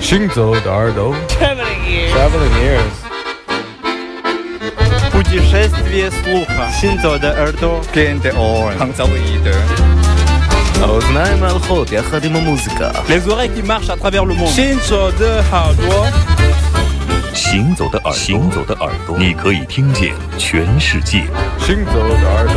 行走的耳朵 Traveling ears. Traveling ears Путешествие слуха. Синзо де Эрдо. Gente on. Hangzauide. האוזניים הלכות יחד עם המוזיקה Les oreilles qui marchent à travers le monde. Shinzo de Hardwa. 行走的耳朵，行走的耳朵，你可以听见全世界。 行走的耳朵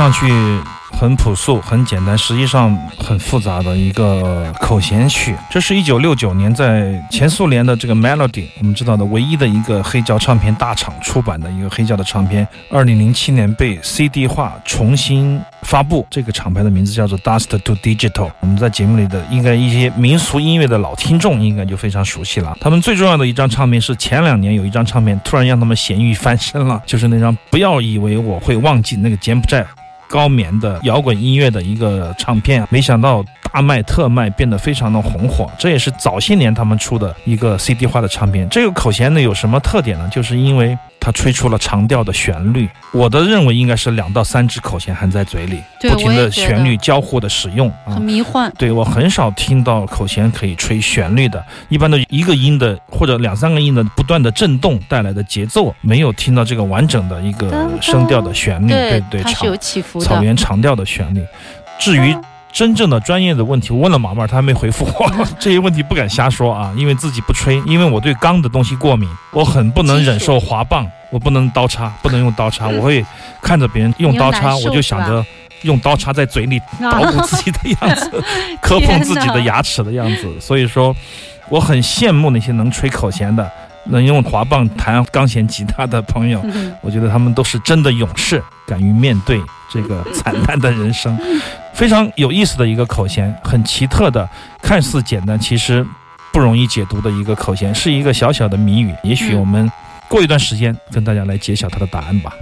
上去很朴素、很简单，实际上很复杂的一个口弦曲。这是一九六九年在前苏联的这个 Melody，我们知道的唯一的一个黑胶唱片大厂出版的一个黑胶的唱片。二零零七年被 CD 化重新发布，这个厂牌的名字叫做 Dust to Digital。我们在节目里的应该一些民俗音乐的老听众应该就非常熟悉了。他们最重要的一张唱片是前两年有一张唱片突然让他们咸鱼翻身了，就是那张《不要以为我会忘记》那个柬埔寨。高棉的摇滚音乐的一个唱片，没想到大卖特卖，变得非常的红火。这也是早些年他们出的一个 CD 化的唱片。这个口弦呢有什么特点呢？就是因为它吹出了长调的旋律。我的认为应该是两到三支口弦含在嘴里，不停的旋律交互的使用啊很。迷幻。对我很少听到口弦可以吹旋律的，一般都一个音的或者两三个音的不断的震动带来的节奏，没有听到这个完整的一个声调的旋律。对对，长它是有起伏草。原长调的旋律。至于真正的专业的问题，我问了马妹儿，她还没回复我。这些问题不敢瞎说啊，因为自己不吹，因为我对钢的东西过敏，我很不能忍受滑棒，我不能刀叉，不能用刀叉，我会看着别人用刀叉，我就想着。用刀叉在嘴里 捣鼓自己的样子，磕碰自己的牙齿的样子，所以说我很羡慕那些能吹口弦的、能用滑棒弹钢弦吉他的朋友。嗯我觉得他们都是真的勇士，敢于面对这个惨淡的人生。非常有意思的一个口弦，很奇特的，看似简单，其实不容易解读的一个口弦，是一个小小的谜语。也许嗯我们过一段时间跟大家来揭晓它的答案吧。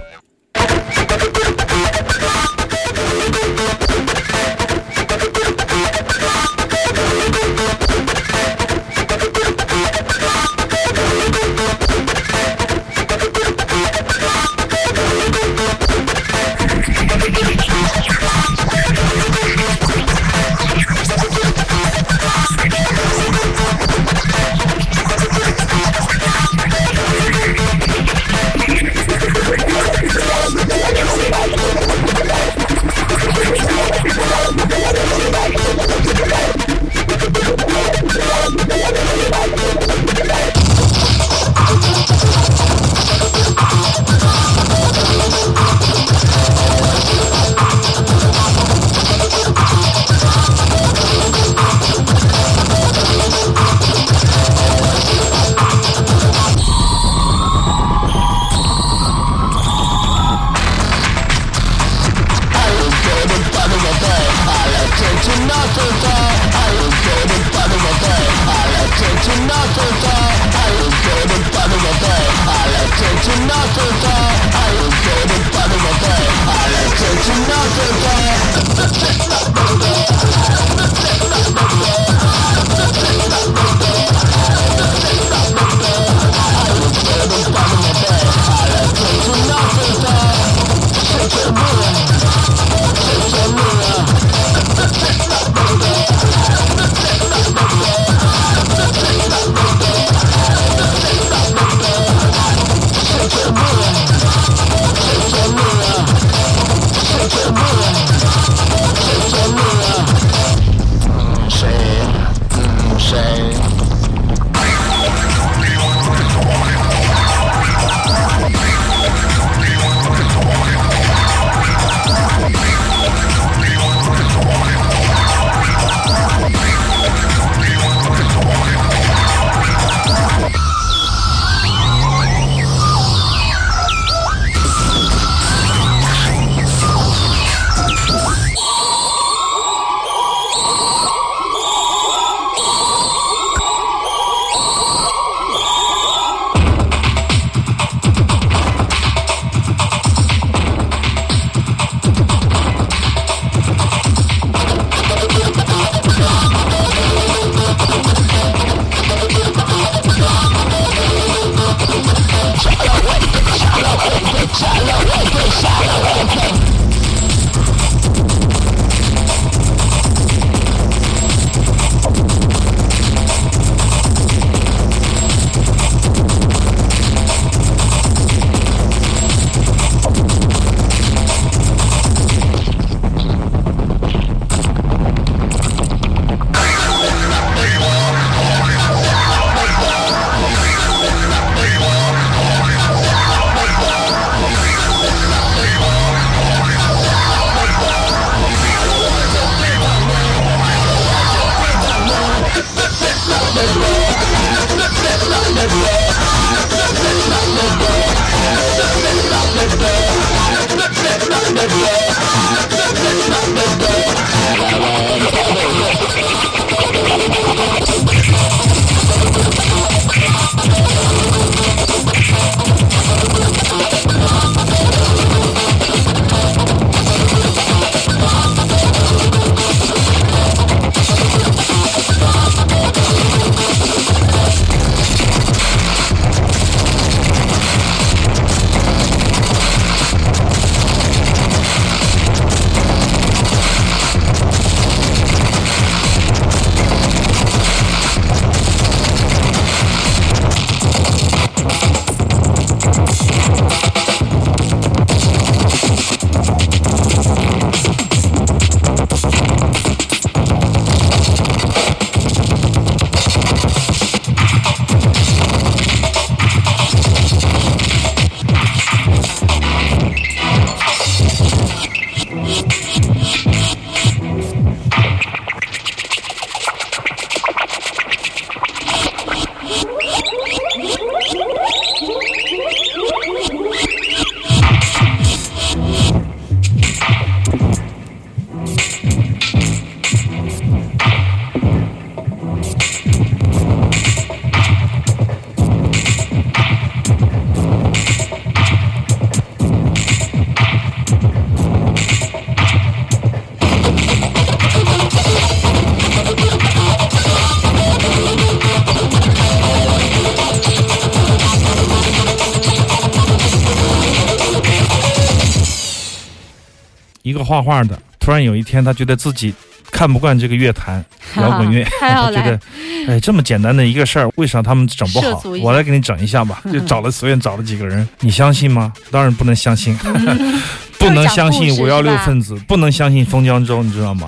一个画画的，突然有一天他觉得自己看不惯这个乐坛摇滚乐，他 觉得，哎，这么简单的一个事儿，为啥他们整不好？我来给你整一下吧，就找了随便找了几个人，你相信吗？当然不能相信，不能相信五幺六分子，不能相信封江州，你知道吗？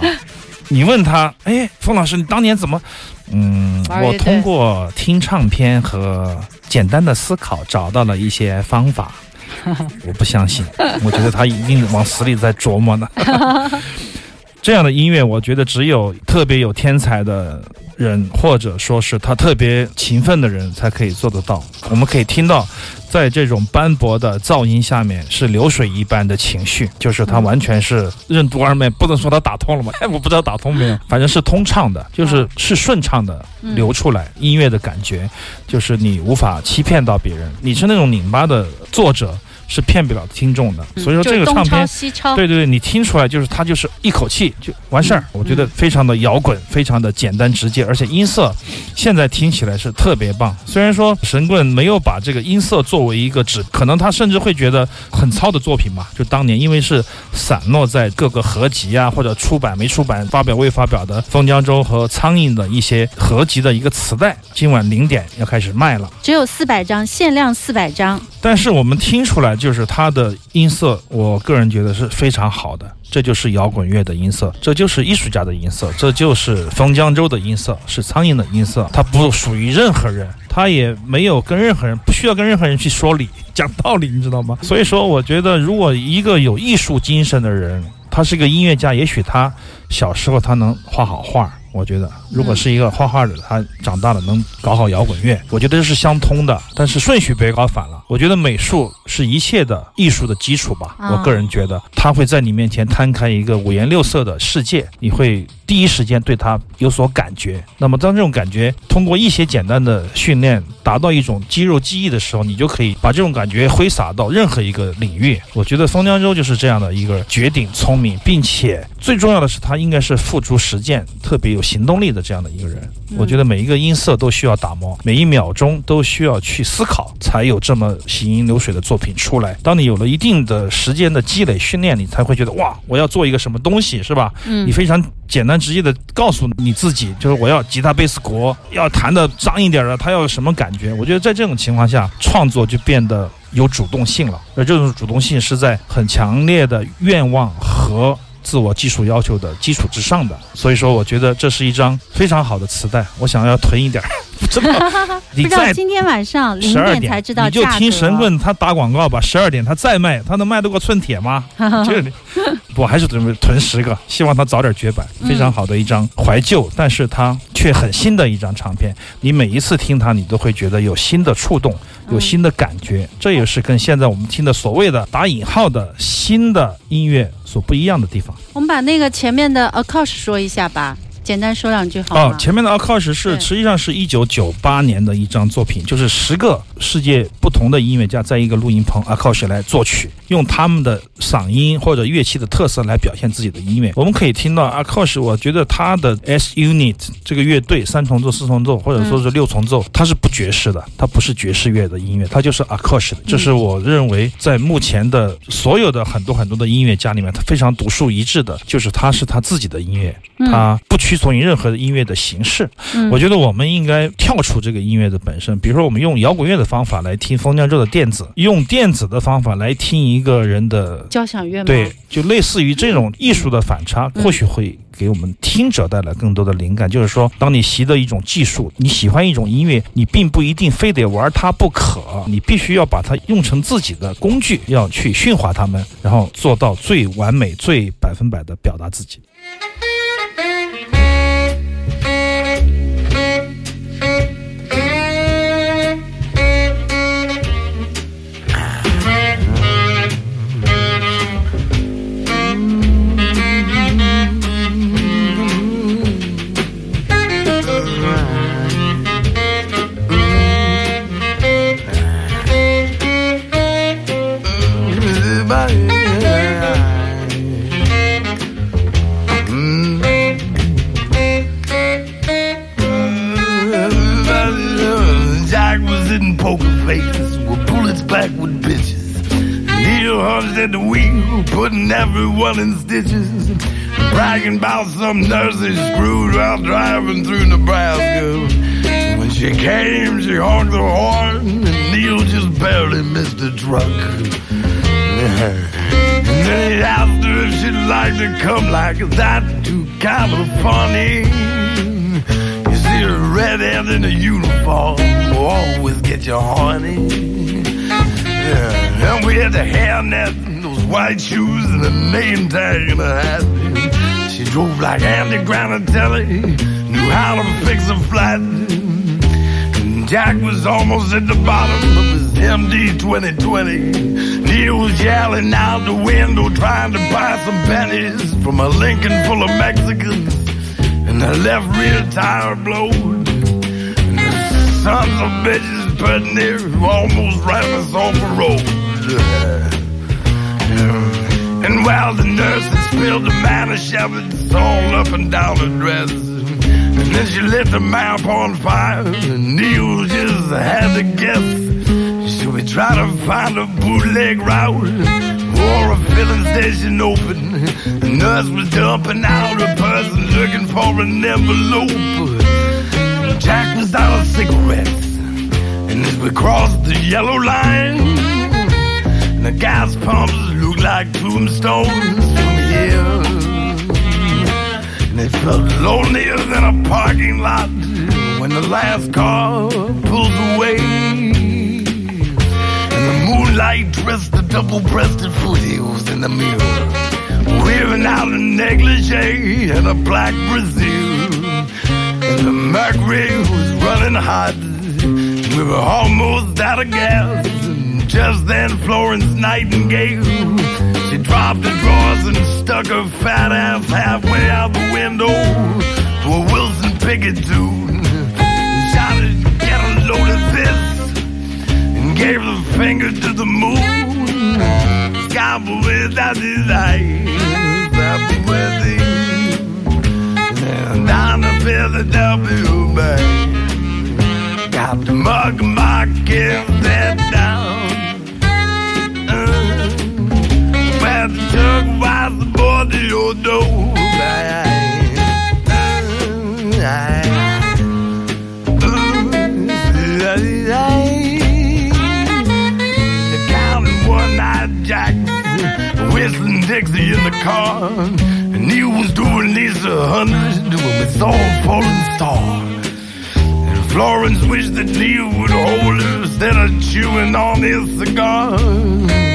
你问他，哎，封老师，你当年怎么？嗯，我通过听唱片和简单的思考找到了一些方法。我不相信，我觉得他一定往死里在琢磨呢。这样的音乐，我觉得只有特别有天才的人，或者说是他特别勤奋的人，才可以做得到。我们可以听到，在这种斑驳的噪音下面，是流水一般的情绪，就是他完全是任督二脉，不能说他打通了吗？哎，我不知道打通没有，反正是通畅的，就是是顺畅的流出来。音乐的感觉，就是你无法欺骗到别人，你是那种拧巴的作者。是骗不了听众的，所以说这个唱片对对对，你听出来就是它就是一口气就完事儿。我觉得非常的摇滚，非常的简单直接，而且音色现在听起来是特别棒。虽然说神棍没有把这个音色作为一个指，可能他甚至会觉得很糙的作品吧。就当年因为是散落在各个合集啊，或者出版没出版、发表未发表的封江州和苍蝇的一些合集的一个磁带，今晚零点要开始卖了。只有四百张，限量四百张。但是我们听出来，就是它的音色，我个人觉得是非常好的。这就是摇滚乐的音色，这就是艺术家的音色，这就是封江州的音色，是苍蝇的音色。它不属于任何人，它也没有跟任何人，不需要跟任何人去说理、讲道理，你知道吗？所以说，我觉得如果一个有艺术精神的人，他是个音乐家，也许他小时候他能画好画。我觉得，如果是一个画画的，他长大了能搞好摇滚乐，我觉得这是相通的。但是顺序别搞反了。我觉得美术是一切的艺术的基础吧。啊我个人觉得，它会在你面前摊开一个五颜六色的世界，你会第一时间对它有所感觉。那么，当这种感觉通过一些简单的训练达到一种肌肉记忆的时候，你就可以把这种感觉挥洒到任何一个领域。我觉得封江州就是这样的一个绝顶聪明，并且最重要的是，他应该是付诸实践、特别有行动力的这样的一个人。我觉得每一个音色都需要打磨，每一秒钟都需要去思考，才有这么行云流水的作品出来。当你有了一定的时间的积累训练，你才会觉得哇，我要做一个什么东西，是吧？嗯你非常简单直接的告诉你自己，就是我要吉他贝斯鼓，要弹的脏一点的，他要有什么感觉？我觉得在这种情况下，创作就变得有主动性了，而这种主动性是在很强烈的愿望和。自我技术要求的基础之上的，所以说我觉得这是一张非常好的磁带，我想要囤一点儿，不知道你不知道今天晚上零十二点才知道你就。听神棍他打广告吧，十二点他再卖，他能卖得过寸铁吗？这里，我还是准备囤十个，希望他早点绝版。非常好的一张怀旧，但是它却很新的一张唱片。你每一次听它，你都会觉得有新的触动，有新的感觉。这也是跟现在我们听的所谓的打引号的新的音乐所不一样的地方。我们把那个前面的 Akosh 说一下吧，简单说两句好吗？哦，前面的 Akash 是实际上是一九九八年的一张作品，就是十个世界不同的音乐家在一个录音棚 Akash 来作曲，用他们的嗓音或者乐器的特色来表现自己的音乐。我们可以听到 Akash，我觉得他的 S Unit 这个乐队三重奏、四重奏或者说是六重奏，它是不爵士的，它不是爵士乐的音乐，它就是 Akash 的。这是我认为在目前的所有的很多很多的音乐家里面，他非常独树一帜的，就是他是他自己的音乐，他不屈从于任何的音乐的形式。嗯我觉得我们应该跳出这个音乐的本身，比如说我们用摇滚乐的方法来听风江州的电子，用电子的方法来听一个人的。交响乐吗？对，就类似于这种艺术的反差，嗯或许会给我们听者带来更多的灵感。就是说，当你习得一种技术，你喜欢一种音乐，你并不一定非得玩它不可，你必须要把它用成自己的工具，要去驯化它们，然后做到最完美、最百分百的表达自己。Bragging about some nurse they screwed while driving through Nebraska. When she came, she honked the horn, and Neil just barely missed the truck. And then he asked her if she'd like to come like that to California. You see a redhead in a uniform will always get you horny. Yeah. And we had the hairnet, and those white shoes, and the name tag and a hat. She drove like Andy Granatelli, knew how to fix a flat. And Jack was almost at the bottom of his MD 2020. Neil was yelling out the window, trying to buy some pennies from a Lincoln full of Mexicans. And the left rear tire blowed. And the sons of bitches putting there almost ran us off the road. And while the nurse had spilled the manischewitz all up and down her dress. And then she lit the map on fire, and Neil just had to guess. Should we try to find a bootleg route or a filling station open? The nurse was dumping out a person looking for an envelope. Jack was out of cigarettes, and as we crossed the yellow line, and the gas pumps like tombstones from here. And it felt lonelier than a parking lot when the last car pulls away. And the moonlight dressed the double-breasted foothills in the mirror, wearing out a negligee and a black Brazil. And the mercury was running hot. We were almost out of gas. Just then, Florence Nightingale, she dropped her drawers and stuck her fat ass halfway out the window to a Wilson Pickett tune. Shouted, get a load of this, and gave the finger to the moon. Sky with that desire, with the and down the Philadelphia Bay. Got the mug my kids dead down. Your door. The counting one-eyed Jack, whistling Dixie in the car, and he was doing these a hundred with all falling star. And Florence wished that Neil would hold her instead of chewing on his cigar.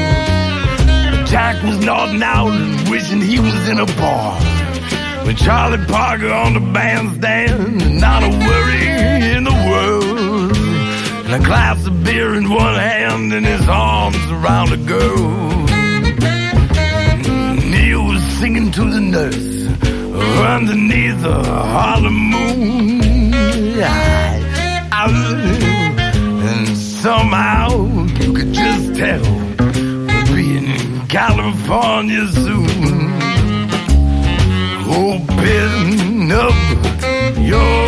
Jack was nodding out and wishing he was in a bar. With Charlie Parker on the bandstand, and not a worry in the world. And a glass of beer in one hand, and his arms around a girl. Neil was singing to the nurse underneath the Harlem moon. I, I, and somehow you could just tell California soon. Open up your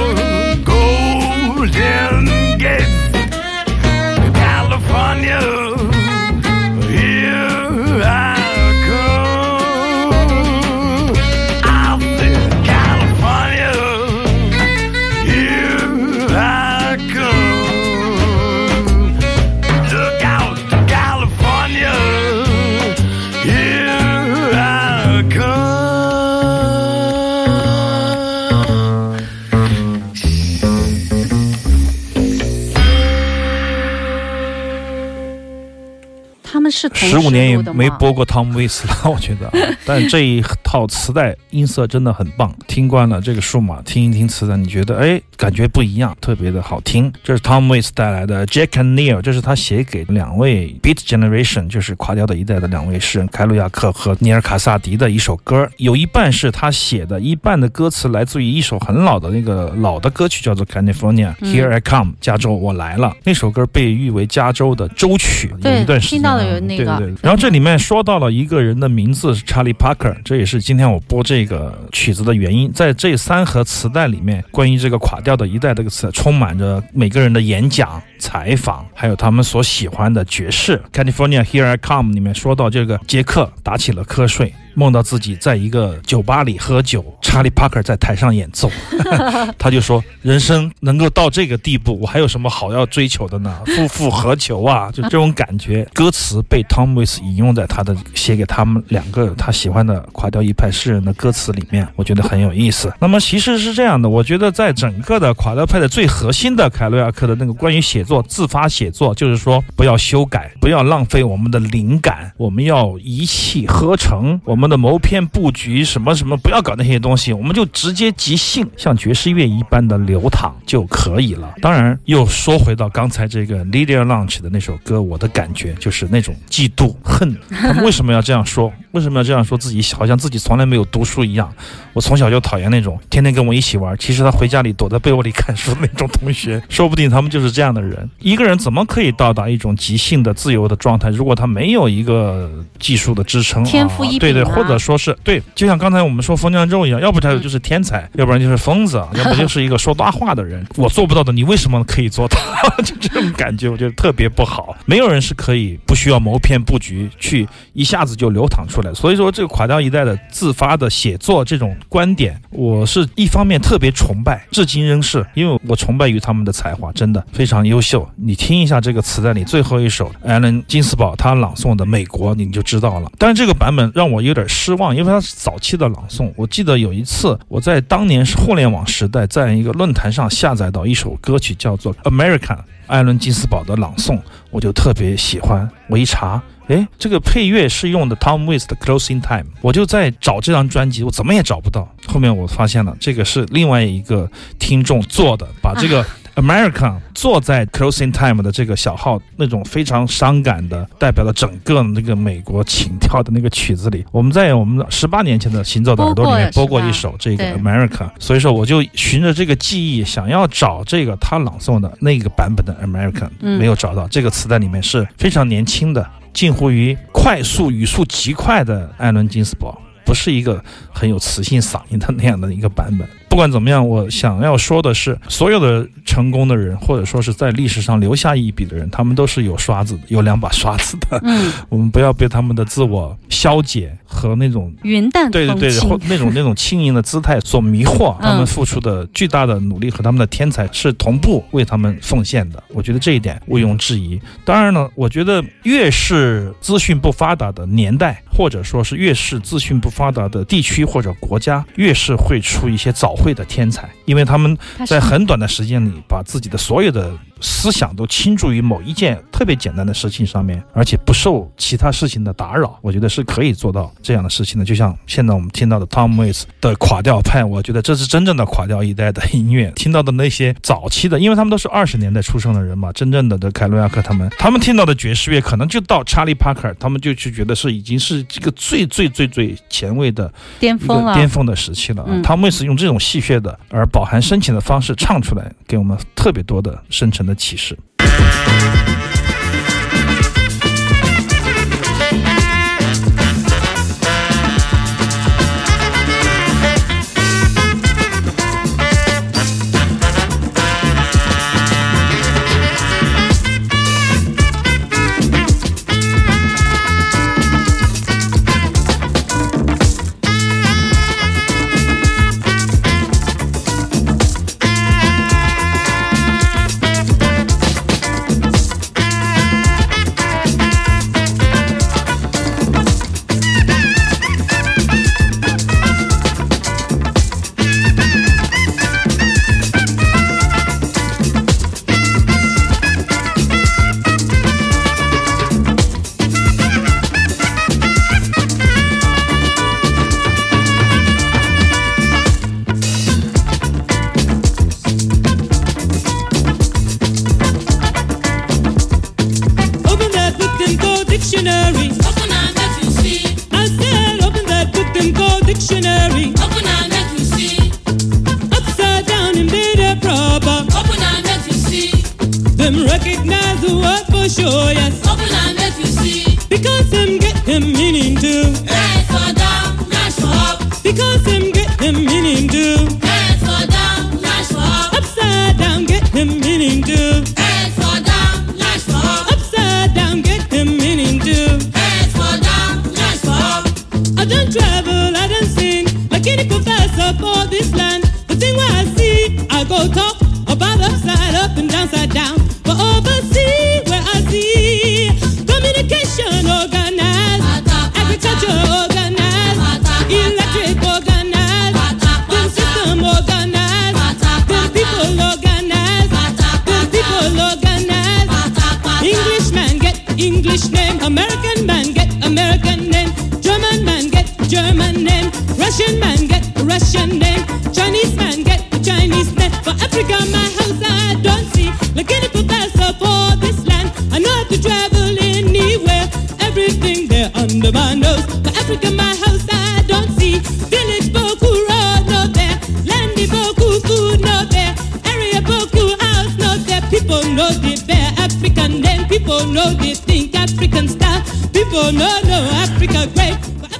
十五年也没播过汤姆·威斯了，我觉得啊。但这一套磁带音色真的很棒，听惯了这个数码，听一听磁带，你觉得哎，感觉不一样，特别的好听。这是 Tom Waits 带来的《Jack and Neil》，这是他写给两位 Beat Generation，就是垮掉的一代的两位诗人凯鲁亚克和尼尔·卡萨迪的一首歌，有一半是他写的，一半的歌词来自于一首很老的那个老的歌曲，叫做《California Here I Come》，加州我来了。那首歌被誉为加州的州曲，有对一段时间听到了啊有那个。对对对。然后这里面说到了一个人的名字是查理·帕克，这也是今天我播这个曲子的原因。在这三盒磁带里面，关于这个垮掉的一代这个词，充满着每个人的演讲，采访，还有他们所喜欢的爵士。California Here I Come 里面说到这个杰克打起了瞌睡，梦到自己在一个酒吧里喝酒，查理·帕克在台上演奏，他就说人生能够到这个地步，我还有什么好要追求的呢？夫复何求啊？就这种感觉。歌词被 Tom Waits 引用在他的写给他们两个他喜欢的垮掉一派诗人的歌词里面，我觉得很有意思。那么其实是这样的，我觉得在整个的垮掉派的最核心的凯洛亚克的那个关于写作、自发写作，就是说不要修改，不要浪费我们的灵感，我们要一气呵成，我们的谋篇布局什么什么，不要搞那些东西，我们就直接即兴，像爵士乐一般的流淌就可以了。当然，又说回到刚才这个 Lydia Lunch 的那首歌，我的感觉就是那种嫉妒、恨，他们为什么要这样说？为什么要这样说自己？好像自己从来没有读书一样。我从小就讨厌那种天天跟我一起玩，其实他回家里躲在被窝里看书的那种同学。说不定他们就是这样的人。一个人怎么可以到达一种即兴的自由的状态？如果他没有一个技术的支撑，天赋异禀啊对对，或者说是对，就像刚才我们说风将咒一样，要不他就是天才，要不然就是疯子，要不就是一个说大话的人。我做不到的，你为什么可以做到？就这种感觉，我觉得特别不好。没有人是可以不需要谋篇布局去一下子就流淌出来。所以说，这个垮掉一代的自发的写作这种观点，我是一方面特别崇拜，至今仍是，因为我崇拜于他们的才华，真的非常优秀。你听一下这个磁带里最后一首艾伦金斯堡他朗诵的《美国》，你就知道了。但是这个版本让我有点失望，因为它是早期的朗诵。我记得有一次我在当年是互联网时代，在一个论坛上下载到一首歌曲，叫做《American》。艾伦金斯堡的朗诵，我就特别喜欢。我一查，诶，这个配乐是用的 Tom Waits 的《Closing Time》，我就在找这张专辑，我怎么也找不到。后面我发现了，这个是另外一个听众做的，把这个 American 坐在 Closing Time 的这个小号那种非常伤感的，代表了整个那个美国情调的那个曲子里，我们在我们十八年前的《行走的耳朵》里面播过一首这个 America，所以说我就循着这个记忆，想要找这个他朗诵的那个版本的 American，嗯。没有找到。这个磁带里面是非常年轻的，近乎于快速语速极快的艾伦金斯堡，不是一个很有磁性嗓音的那样的一个版本。不管怎么样，我想要说的是，所有的成功的人，或者说是在历史上留下一笔的人，他们都是有刷子的，有两把刷子的。嗯，我们不要被他们的自我消解和那种云淡对对对，或那种那种轻盈的姿态所迷惑，嗯他们付出的巨大的努力和他们的天才是同步为他们奉献的。我觉得这一点毋庸置疑。当然了，我觉得越是资讯不发达的年代，或者说是越是资讯不发达的地区或者国家，越是会出一些早慧的天才，因为他们在很短的时间里把自己的所有的思想都倾注于某一件特别简单的事情上面，而且不受其他事情的打扰。我觉得是可以做到这样的事情的。就像现在我们听到的 Tom Waits 的垮掉派，我觉得这是真正的垮掉一代的音乐。听到的那些早期的，因为他们都是二十年代出生的人嘛，真正的的凯罗亚克他们，他们听到的爵士乐可能就到查理帕克，他们就去觉得是已经是这个最最最最前卫的巅峰了。个巅峰的时期了。Tom Waits 用这种戏谑的而饱含深情的方式唱出来，给我们特别多的深沉的启示。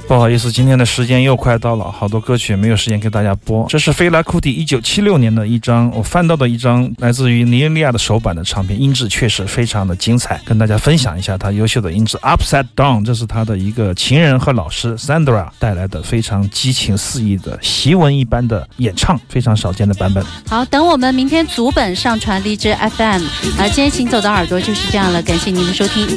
不好意思，今天的时间又快到了，好多歌曲没有时间给大家播。这是菲拉库蒂一九七六年的一张，我翻到的一张来自于尼日利亚的首版的唱片，音质确实非常的精彩，跟大家分享一下他优秀的音质。Upside Down，这是他的一个情人和老师 Sandra 带来的非常激情四溢的檄文一般的演唱，非常少见的版本。好，等我们明天组本上传荔枝 FM。啊，今天行走的耳朵就是这样了，感谢您的收听。